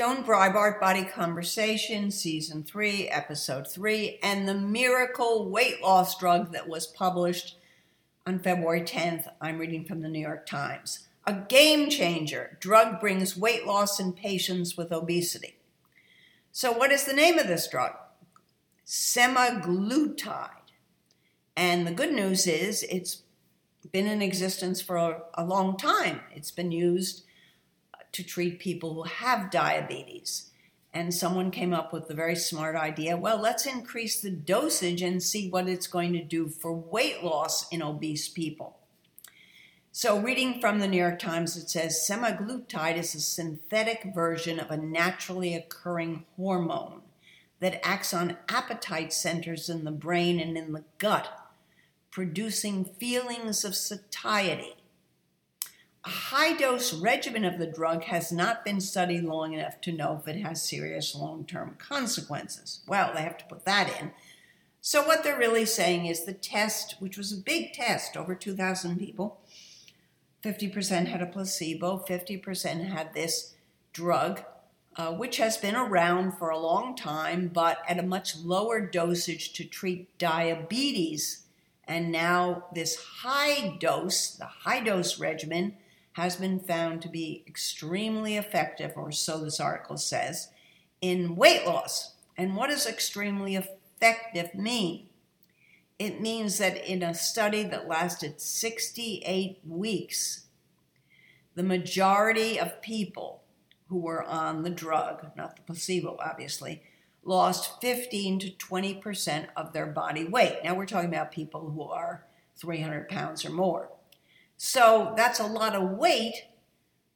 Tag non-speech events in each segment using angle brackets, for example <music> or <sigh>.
Joan Breibart, Body Conversation, Season 3, Episode 3, and the miracle weight loss drug that was published on February 10th. I'm reading from the New York Times. A game changer. Drug brings weight loss in patients with obesity. So, what is the name of this drug? Semaglutide. And the good news is it's been in existence for a, a long time. It's been used to treat people who have diabetes. And someone came up with the very smart idea well, let's increase the dosage and see what it's going to do for weight loss in obese people. So, reading from the New York Times, it says semaglutide is a synthetic version of a naturally occurring hormone that acts on appetite centers in the brain and in the gut, producing feelings of satiety a high dose regimen of the drug has not been studied long enough to know if it has serious long term consequences. Well, they have to put that in. So, what they're really saying is the test, which was a big test, over 2,000 people, 50% had a placebo, 50% had this drug, uh, which has been around for a long time, but at a much lower dosage to treat diabetes. And now, this high dose, the high dose regimen, has been found to be extremely effective, or so this article says, in weight loss. And what does extremely effective mean? It means that in a study that lasted 68 weeks, the majority of people who were on the drug, not the placebo, obviously, lost 15 to 20% of their body weight. Now we're talking about people who are 300 pounds or more. So that's a lot of weight,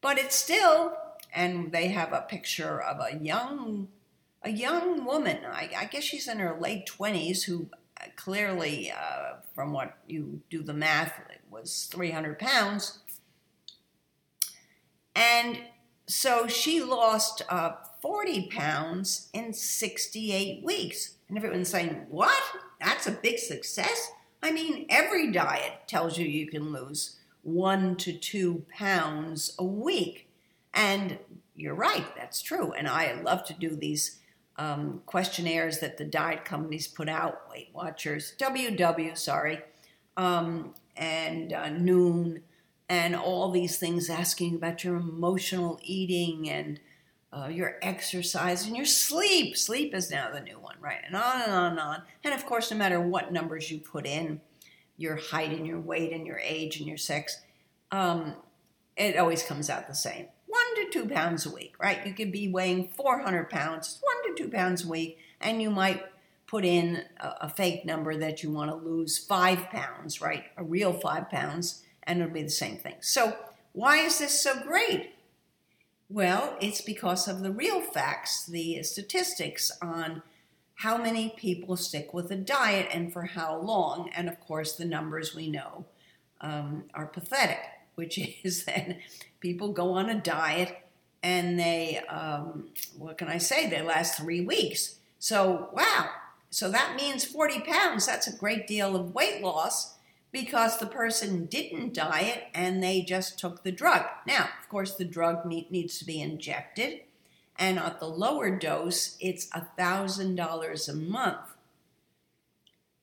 but it's still, and they have a picture of a young, a young woman. I, I guess she's in her late twenties, who uh, clearly, uh, from what you do the math, was 300 pounds. And so she lost uh, 40 pounds in 68 weeks. And everyone's saying, What? That's a big success? I mean, every diet tells you you can lose one to two pounds a week. And you're right, that's true. And I love to do these um, questionnaires that the diet companies put out, Weight Watchers, WW, sorry, um, and uh, Noom, and all these things asking about your emotional eating and uh, your exercise and your sleep. Sleep is now the new one, right? And on and on and on. And of course, no matter what numbers you put in, your height and your weight and your age and your sex, um, it always comes out the same. One to two pounds a week, right? You could be weighing 400 pounds, one to two pounds a week, and you might put in a, a fake number that you want to lose five pounds, right? A real five pounds, and it'll be the same thing. So, why is this so great? Well, it's because of the real facts, the statistics on how many people stick with a diet and for how long. And of course, the numbers we know um, are pathetic, <laughs> which is that people go on a diet and they, um, what can I say, they last three weeks. So, wow. So that means 40 pounds. That's a great deal of weight loss because the person didn't diet and they just took the drug. Now, of course, the drug needs to be injected and at the lower dose, it's $1,000 a month.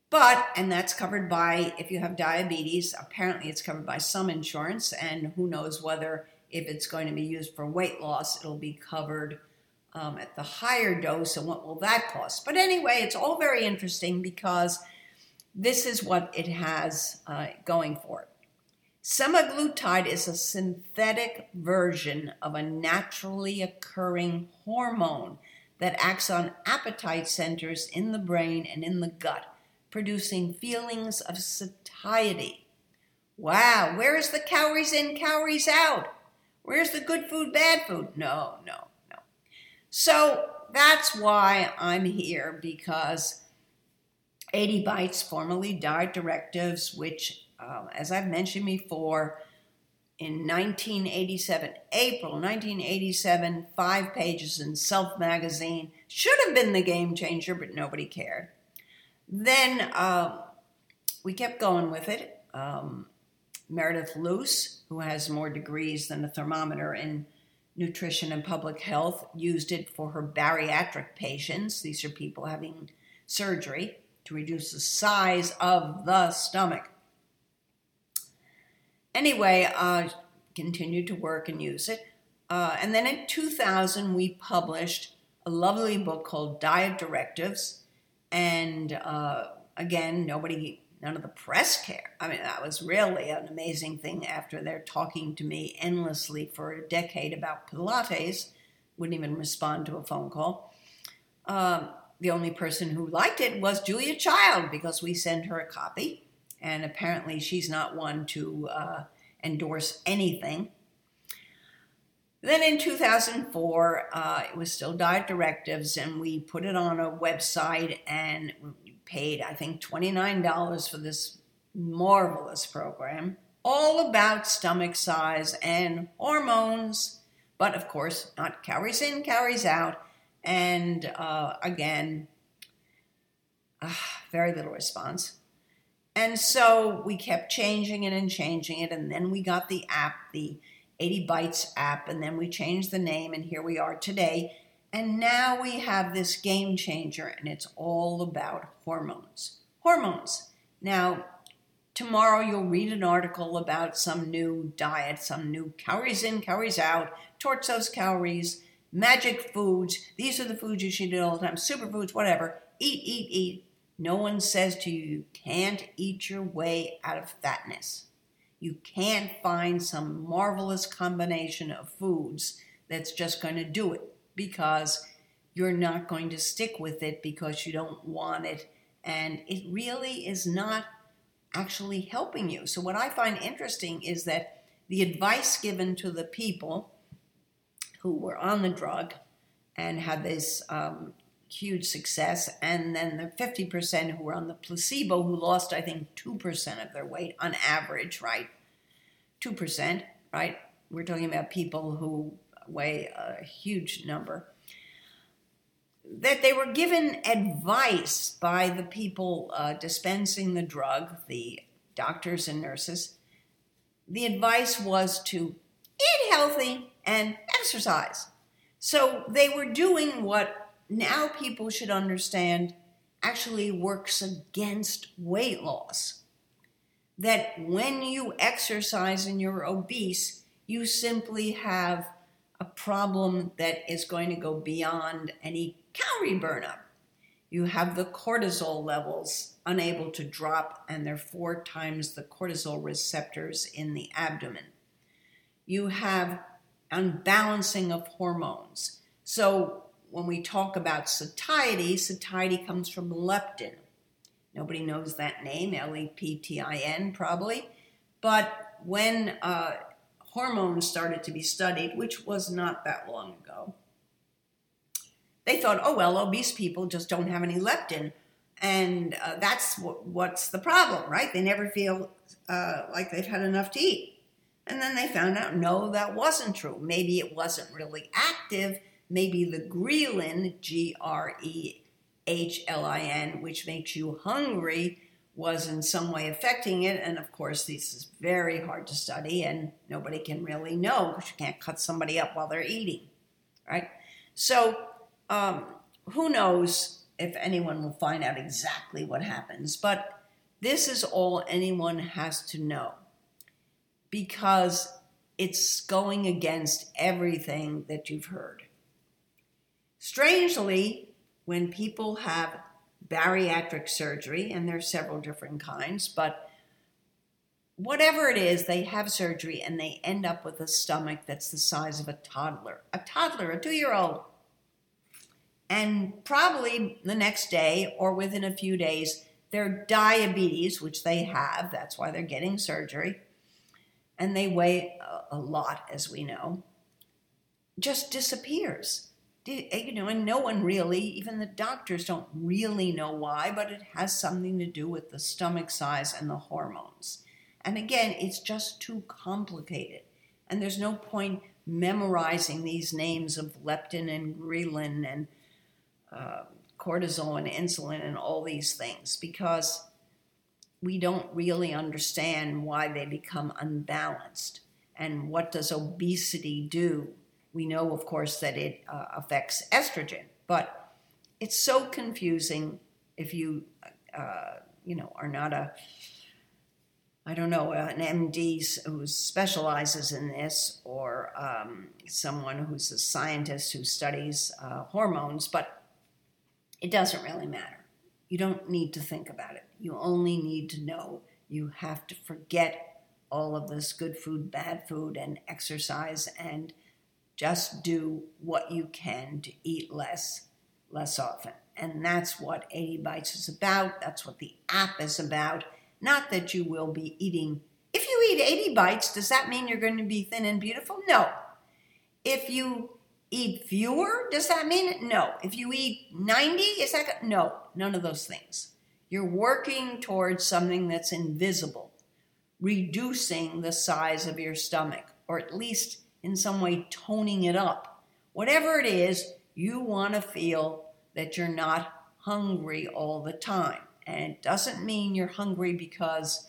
But, and that's covered by, if you have diabetes, apparently it's covered by some insurance, and who knows whether, if it's going to be used for weight loss, it'll be covered um, at the higher dose, and what will that cost? But anyway, it's all very interesting because this is what it has uh, going for it. Semaglutide is a synthetic version of a naturally occurring hormone that acts on appetite centers in the brain and in the gut, producing feelings of satiety. Wow, where's the calories in, calories out? Where's the good food, bad food? No, no, no. So that's why I'm here because 80 Bites, formerly Diet Directives, which um, as I've mentioned before, in 1987, April 1987, five pages in Self magazine. Should have been the game changer, but nobody cared. Then uh, we kept going with it. Um, Meredith Luce, who has more degrees than a thermometer in Nutrition and Public Health used it for her bariatric patients. These are people having surgery to reduce the size of the stomach. Anyway, uh, continued to work and use it. Uh, and then in 2000, we published a lovely book called Diet Directives. And uh, again, nobody, none of the press care. I mean, that was really an amazing thing after they're talking to me endlessly for a decade about Pilates, wouldn't even respond to a phone call. Um, the only person who liked it was Julia Child because we sent her a copy. And apparently, she's not one to uh, endorse anything. Then in 2004, uh, it was still diet directives, and we put it on a website and paid, I think, $29 for this marvelous program, all about stomach size and hormones, but of course, not calories in, calories out. And uh, again, uh, very little response. And so we kept changing it and changing it. And then we got the app, the 80 Bites app, and then we changed the name, and here we are today. And now we have this game changer, and it's all about hormones. Hormones. Now, tomorrow you'll read an article about some new diet, some new calories in, calories out, torch those calories, magic foods. These are the foods you should eat all the time, superfoods, whatever. Eat, eat, eat. No one says to you, you can't eat your way out of fatness. You can't find some marvelous combination of foods that's just going to do it because you're not going to stick with it because you don't want it. And it really is not actually helping you. So, what I find interesting is that the advice given to the people who were on the drug and had this um, huge success. And then the 50% who were on the placebo, who lost, I think, 2% of their weight on average, right? 2%, right? We're talking about people who weigh a huge number. That they were given advice by the people uh, dispensing the drug, the doctors and nurses. The advice was to eat healthy and exercise. So they were doing what now people should understand actually works against weight loss. That when you exercise and you're obese, you simply have a problem that is going to go beyond any calorie burnup. You have the cortisol levels unable to drop, and they're four times the cortisol receptors in the abdomen. You have unbalancing of hormones. So, when we talk about satiety, satiety comes from leptin. Nobody knows that name, L E P T I N, probably. But when uh, hormones started to be studied, which was not that long ago, they thought, oh, well, obese people just don't have any leptin. And uh, that's w- what's the problem, right? They never feel uh, like they've had enough to eat. And then they found out, no, that wasn't true. Maybe it wasn't really active maybe the ghrelin, G R E H L I N, which makes you hungry, was in some way affecting it. And of course, this is very hard to study, and nobody can really know because you can't cut somebody up while they're eating, right? So, um, who knows if anyone will find out exactly what happens, but this is all anyone has to know because it's going against everything that you've heard. Strangely, when people have bariatric surgery, and there's several different kinds, but whatever it is, they have surgery and they end up with a stomach that's the size of a toddler. A toddler, a two year old. And probably the next day or within a few days, their diabetes, which they have, that's why they're getting surgery, and they weigh a lot, as we know, just disappears you know, and no one really, even the doctors don't really know why, but it has something to do with the stomach size and the hormones. And again, it's just too complicated. And there's no point memorizing these names of leptin and ghrelin and uh, cortisol and insulin and all these things because we don't really understand why they become unbalanced and what does obesity do we know, of course, that it uh, affects estrogen, but it's so confusing if you, uh, you know, are not a, I don't know, an MD who specializes in this or um, someone who's a scientist who studies uh, hormones, but it doesn't really matter. You don't need to think about it. You only need to know you have to forget all of this good food, bad food, and exercise and just do what you can to eat less, less often. And that's what 80 Bites is about. That's what the app is about. Not that you will be eating. If you eat 80 bites, does that mean you're going to be thin and beautiful? No. If you eat fewer, does that mean it? No. If you eat 90, is that no? None of those things. You're working towards something that's invisible, reducing the size of your stomach, or at least in some way toning it up. Whatever it is, you want to feel that you're not hungry all the time. And it doesn't mean you're hungry because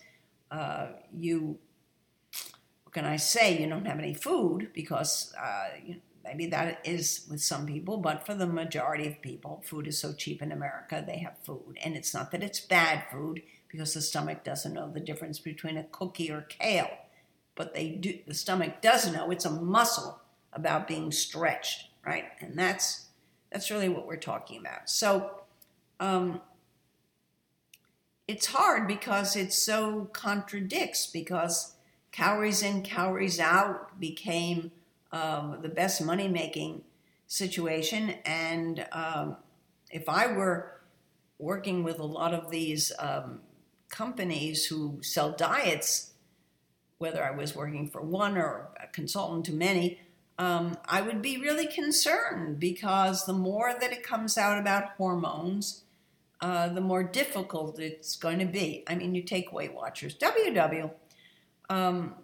uh, you, what can I say, you don't have any food, because uh, you, maybe that is with some people, but for the majority of people, food is so cheap in America, they have food. And it's not that it's bad food, because the stomach doesn't know the difference between a cookie or kale but they do the stomach does know it's a muscle about being stretched right? And that's that's really what we're talking about. So um, it's hard because it so contradicts because calories in calories out became um, the best money making situation. And um, if i were working with a lot of these um, companies who sell diets whether I was working for one or a consultant to many, um, I would be really concerned because the more that it comes out about hormones, uh, the more difficult it's going to be. I mean, you take Weight Watchers, WW. Um,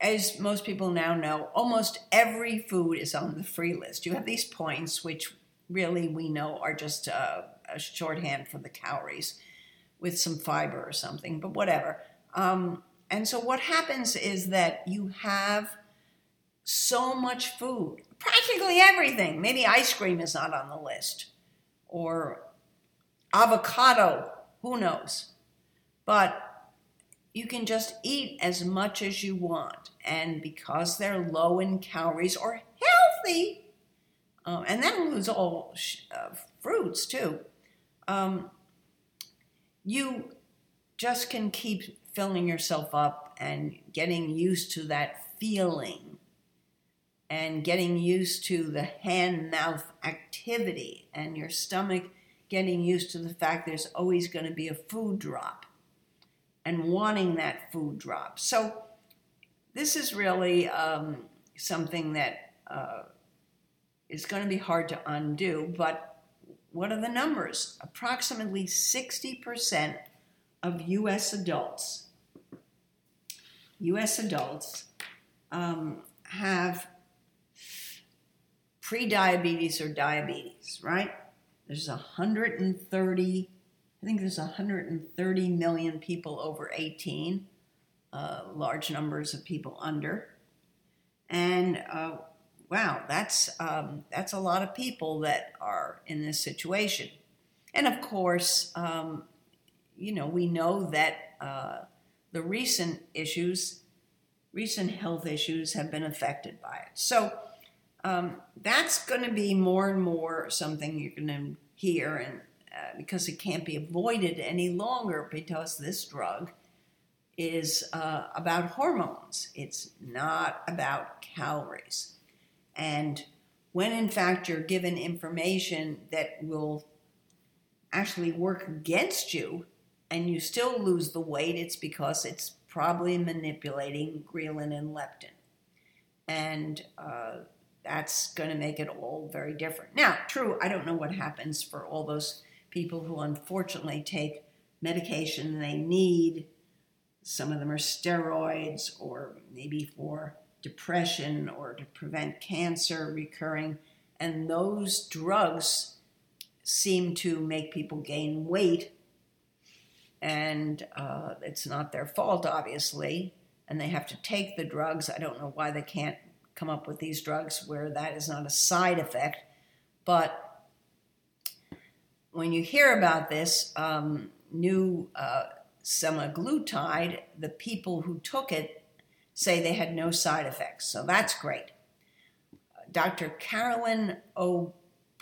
as most people now know, almost every food is on the free list. You have these points, which really we know are just uh, a shorthand for the calories with some fiber or something, but whatever. Um, and so what happens is that you have so much food, practically everything. Maybe ice cream is not on the list or avocado, who knows. But you can just eat as much as you want. And because they're low in calories or healthy, um, and that includes all uh, fruits too, um, you just can keep filling yourself up and getting used to that feeling and getting used to the hand mouth activity and your stomach getting used to the fact there's always going to be a food drop and wanting that food drop. So, this is really um, something that uh, is going to be hard to undo, but what are the numbers? Approximately 60% of US adults U.S. adults um, have pre-diabetes or diabetes, right? There's 130, I think there's 130 million people over 18, uh, large numbers of people under, and uh, wow, that's um, that's a lot of people that are in this situation. And of course, um, you know, we know that uh, the recent issues, recent health issues have been affected by it. So um, that's going to be more and more something you're going to hear, and uh, because it can't be avoided any longer, because this drug is uh, about hormones. It's not about calories. And when in fact you're given information that will actually work against you, and you still lose the weight, it's because it's probably manipulating ghrelin and leptin. And uh, that's going to make it all very different. Now, true, I don't know what happens for all those people who unfortunately take medication they need. Some of them are steroids, or maybe for depression or to prevent cancer recurring. And those drugs seem to make people gain weight and uh, it's not their fault, obviously, and they have to take the drugs. I don't know why they can't come up with these drugs where that is not a side effect. But when you hear about this um, new uh, semaglutide, the people who took it say they had no side effects. So that's great. Dr. Carolyn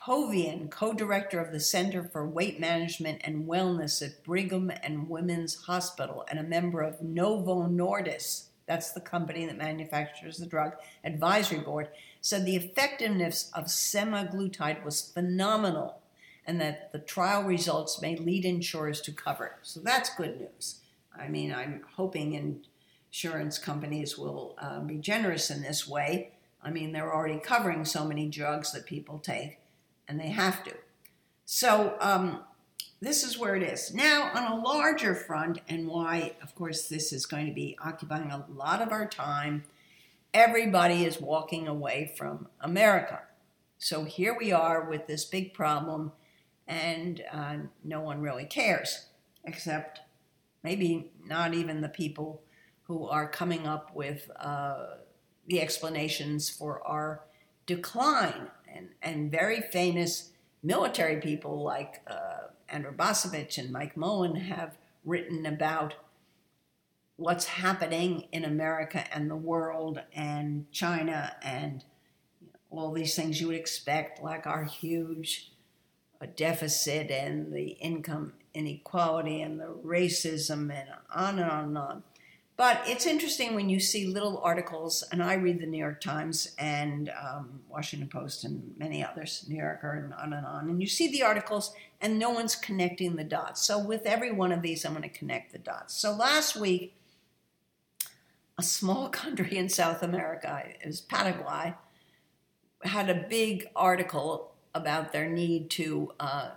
Apovian, co director of the Center for Weight Management and Wellness at Brigham and Women's Hospital, and a member of Novo Nordisk, that's the company that manufactures the drug, advisory board, said the effectiveness of semaglutide was phenomenal and that the trial results may lead insurers to cover it. So that's good news. I mean, I'm hoping insurance companies will uh, be generous in this way I mean, they're already covering so many drugs that people take, and they have to. So, um, this is where it is. Now, on a larger front, and why, of course, this is going to be occupying a lot of our time, everybody is walking away from America. So here we are with this big problem, and uh, no one really cares, except maybe not even the people who are coming up with uh, the explanations for our decline. And, and very famous military people like uh, Andrew Bacevich and Mike Mullen have written about what's happening in America and the world and China and all these things you would expect, like our huge uh, deficit and the income inequality and the racism and on and on and on. But it's interesting when you see little articles, and I read the New York Times and um, Washington Post and many others, New Yorker and on and on, and you see the articles and no one's connecting the dots. So with every one of these, I'm going to connect the dots. So last week, a small <laughs> country in South America, it was Paraguay, had a big article about their need to uh,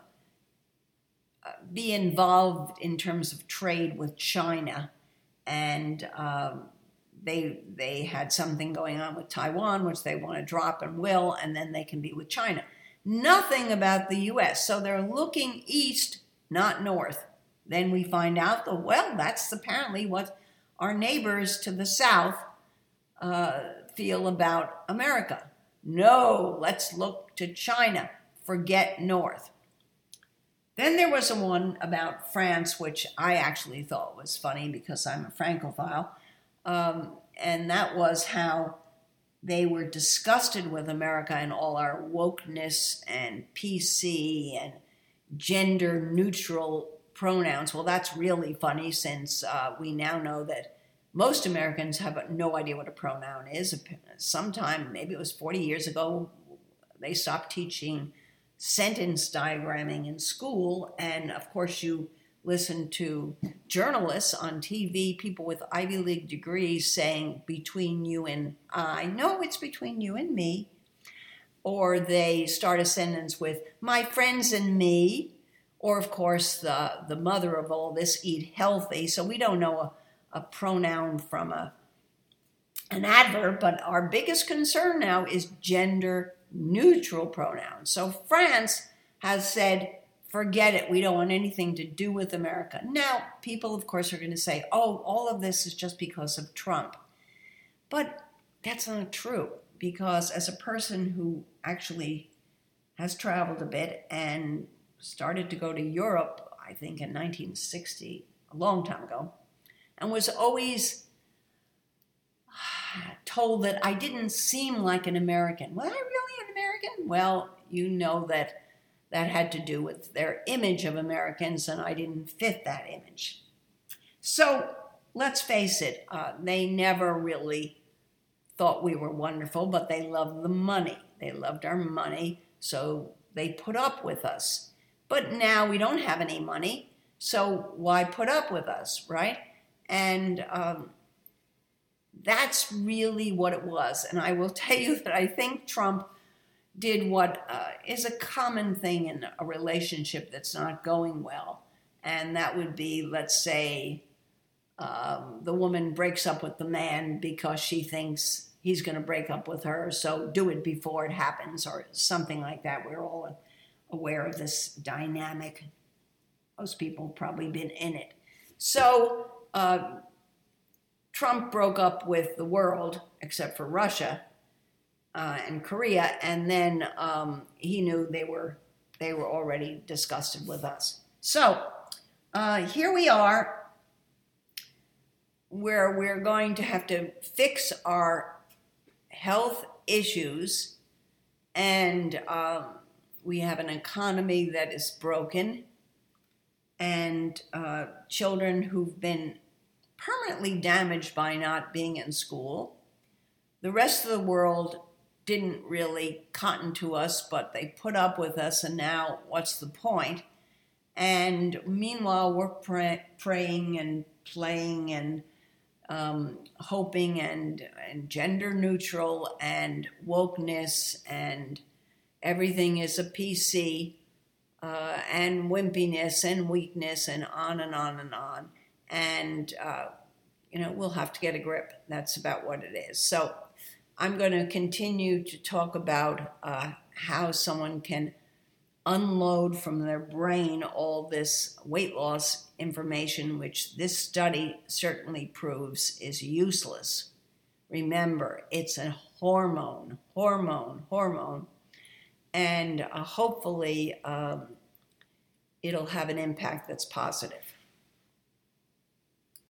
uh be involved in terms of trade with China and um, they they had something going on with Taiwan, which they want to drop and will, and then they can be with China. Nothing about the U.S. So they're looking east, not north. Then we find out that well, that's apparently what our neighbors to the south uh, feel about America. No, let's look to China. Forget north. Then there was a one about France, which I actually thought was funny because I'm a Francophile. Um, and that was how they were disgusted with America and all our wokeness and PC and gender neutral pronouns. Well, that's really funny since uh, we now know that most Americans have no idea what a pronoun is. Sometime, maybe it was 40 years ago, they stopped teaching sentence diagramming in school. And of course, you listen to journalists on TV, people with Ivy League degrees saying, between you and I. No, it's between you and me. Or they start a sentence with, my friends and me. Or, of course, the, the mother of all this, eat healthy. So we don't know a, a pronoun from a, an adverb, but our biggest concern now is gender neutral pronouns. So France has said, forget it, we don't want anything to do with America. Now, people, of course, are going to say, oh, all of this is just because of Trump. But that's not true because as a person who actually has traveled a bit and started to go to Europe, I think in 1960, a long time ago, and was always told that I didn't seem like an American. Was I really an American? Well, you know that that had to do with their image of Americans, and I didn't fit that image. So let's face it, uh, they never really thought we were wonderful, but they loved the money. They loved our money, so they put up with us. But now we don't have any money, so why put up with us, right? And um, that's really what it was. And I will tell you that I think Trump did what uh, is a common thing in a relationship that's not going well. And that would be, let's say, um, the woman breaks up with the man because she thinks he's going to break up with her, so do it before it happens, or something like that. We're all aware of this dynamic. Most people have probably been in it. So, uh, Trump broke up with the world, except for Russia, uh, and Korea, and then um, he knew they were they were already disgusted with us. So uh, here we are, where we're going to have to fix our health issues, and um, we have an economy that is broken, and uh, children who've been permanently damaged by not being in school. The rest of the world didn't really cotton to us, but they put up with us, and now what's the point? And meanwhile, we're pray- praying and playing and um, hoping and, and gender neutral and wokeness and everything is a PC uh, and wimpiness and weakness and on and on and on. And, uh, you know, we'll have to get a grip. That's about what it is. So I'm going to continue to talk about uh, how someone can unload from their brain all this weight loss information, which this study certainly proves is useless. Remember, it's a hormone, hormone, hormone, and uh, hopefully um, it'll have an impact that's positive.